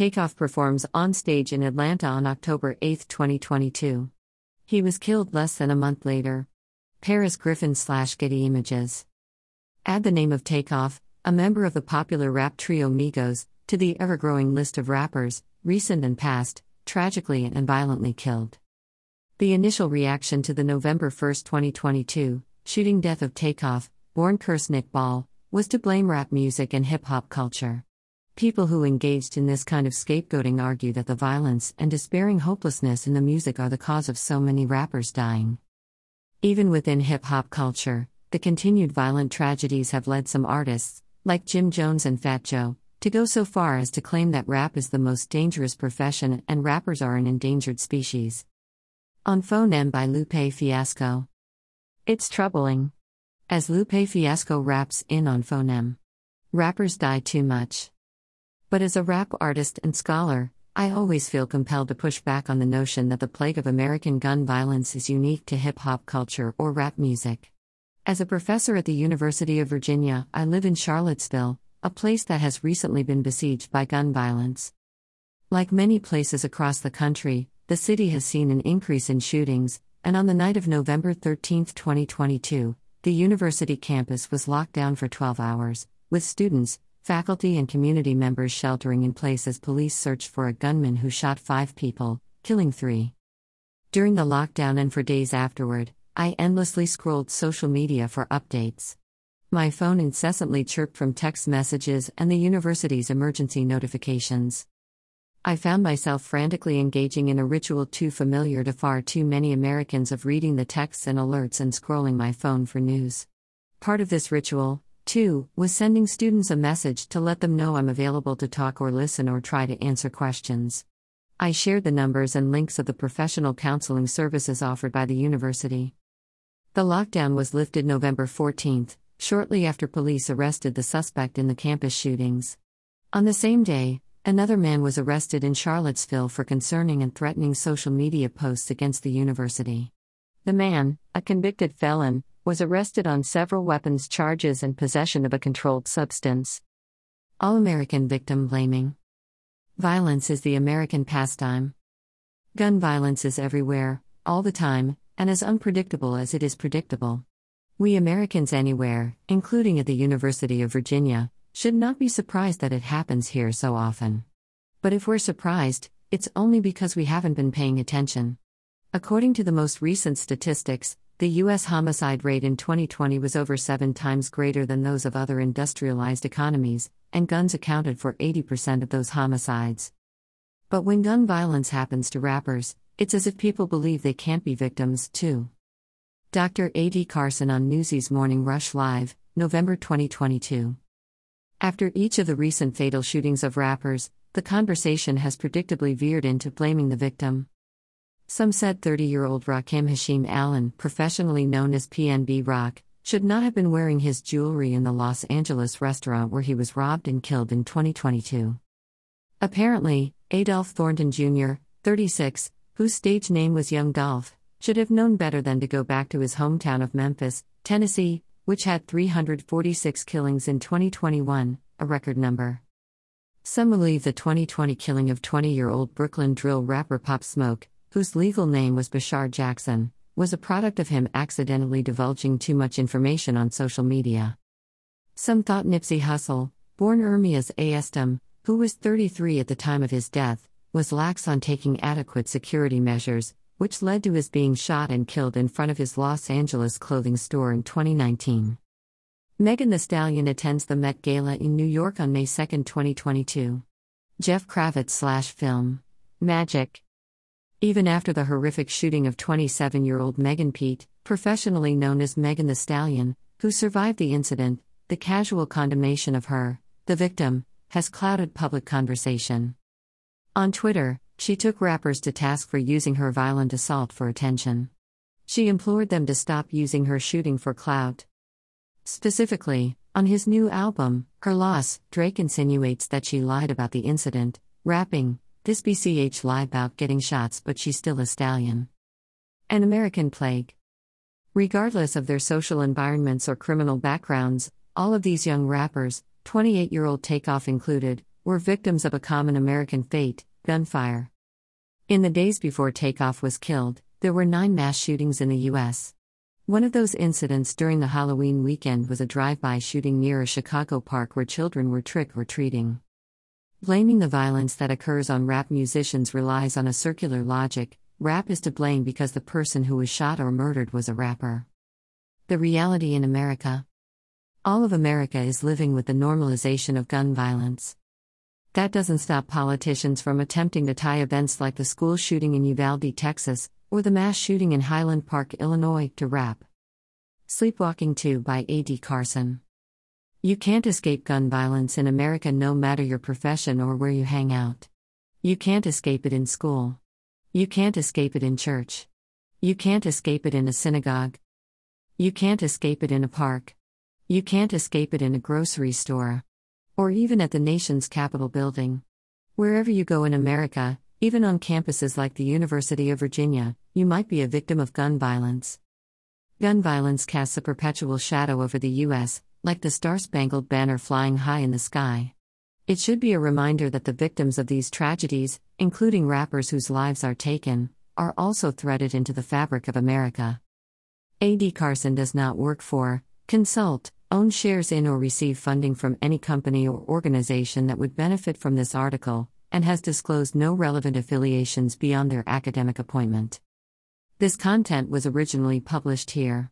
Takeoff performs on stage in Atlanta on October 8, 2022. He was killed less than a month later. Paras Griffin slash Getty Images. Add the name of Takeoff, a member of the popular rap trio Migos, to the ever growing list of rappers, recent and past, tragically and violently killed. The initial reaction to the November 1, 2022, shooting death of Takeoff, born Nick Ball, was to blame rap music and hip hop culture. People who engaged in this kind of scapegoating argue that the violence and despairing hopelessness in the music are the cause of so many rappers dying. Even within hip hop culture, the continued violent tragedies have led some artists, like Jim Jones and Fat Joe, to go so far as to claim that rap is the most dangerous profession and rappers are an endangered species. On Phone by Lupe Fiasco. It's troubling. As Lupe Fiasco raps in on Phone. Rappers die too much. But as a rap artist and scholar, I always feel compelled to push back on the notion that the plague of American gun violence is unique to hip hop culture or rap music. As a professor at the University of Virginia, I live in Charlottesville, a place that has recently been besieged by gun violence. Like many places across the country, the city has seen an increase in shootings, and on the night of November 13, 2022, the university campus was locked down for 12 hours, with students, faculty, and community members sheltering in place as police searched for a gunman who shot five people, killing three. During the lockdown and for days afterward, I endlessly scrolled social media for updates. My phone incessantly chirped from text messages and the university's emergency notifications. I found myself frantically engaging in a ritual too familiar to far too many Americans of reading the texts and alerts and scrolling my phone for news. Part of this ritual, too, was sending students a message to let them know I'm available to talk or listen or try to answer questions. I shared the numbers and links of the professional counseling services offered by the university. The lockdown was lifted November 14, shortly after police arrested the suspect in the campus shootings. On the same day, Another man was arrested in Charlottesville for concerning and threatening social media posts against the university. The man, a convicted felon, was arrested on several weapons charges and possession of a controlled substance. All American victim blaming. Violence is the American pastime. Gun violence is everywhere, all the time, and as unpredictable as it is predictable. We Americans anywhere, including at the University of Virginia, should not be surprised that it happens here so often. But if we're surprised, it's only because we haven't been paying attention. According to the most recent statistics, the U.S. homicide rate in 2020 was over seven times greater than those of other industrialized economies, and guns accounted for 80% of those homicides. But when gun violence happens to rappers, it's as if people believe they can't be victims, too. Dr. A.D. Carson on Newsy's Morning Rush Live, November 2022. After each of the recent fatal shootings of rappers, the conversation has predictably veered into blaming the victim. Some said 30 year old Rakim Hashim Allen, professionally known as PNB Rock, should not have been wearing his jewelry in the Los Angeles restaurant where he was robbed and killed in 2022. Apparently, Adolph Thornton Jr., 36, whose stage name was Young Dolph, should have known better than to go back to his hometown of Memphis, Tennessee, which had 346 killings in 2021, a record number. Some believe the 2020 killing of 20 year old Brooklyn drill rapper Pop Smoke, whose legal name was Bashar Jackson, was a product of him accidentally divulging too much information on social media. Some thought Nipsey Hussle, born Ermias Asghedom, who was 33 at the time of his death, was lax on taking adequate security measures, which led to his being shot and killed in front of his Los Angeles clothing store in 2019. Megan Thee Stallion attends the Met Gala in New York on May 2, 2022. Jeff Kravitz slash film. Magic. Even after the horrific shooting of 27 year old Megan Pete, professionally known as Megan Thee Stallion, who survived the incident, the casual condemnation of her, the victim, has clouded public conversation. On Twitter, she took rappers to task for using her violent assault for attention. She implored them to stop using her shooting for clout. Specifically, on his new album, Her Loss, Drake insinuates that she lied about the incident, rapping, This BCH lie about getting shots, but she's still a stallion. An American plague. Regardless of their social environments or criminal backgrounds, all of these young rappers, 28 year old Takeoff included, were victims of a common American fate gunfire. In the days before Takeoff was killed, there were nine mass shootings in the U.S. One of those incidents during the Halloween weekend was a drive by shooting near a Chicago park where children were trick or treating. Blaming the violence that occurs on rap musicians relies on a circular logic rap is to blame because the person who was shot or murdered was a rapper. The reality in America All of America is living with the normalization of gun violence. That doesn't stop politicians from attempting to tie events like the school shooting in Uvalde, Texas, or the mass shooting in Highland Park, Illinois, to rap. Sleepwalking 2 by A.D. Carson. You can't escape gun violence in America no matter your profession or where you hang out. You can't escape it in school. You can't escape it in church. You can't escape it in a synagogue. You can't escape it in a park. You can't escape it in a grocery store. Or even at the nation's Capitol building. Wherever you go in America, even on campuses like the University of Virginia, you might be a victim of gun violence. Gun violence casts a perpetual shadow over the U.S., like the Star Spangled Banner flying high in the sky. It should be a reminder that the victims of these tragedies, including rappers whose lives are taken, are also threaded into the fabric of America. A.D. Carson does not work for, consult, own shares in, or receive funding from any company or organization that would benefit from this article, and has disclosed no relevant affiliations beyond their academic appointment. This content was originally published here.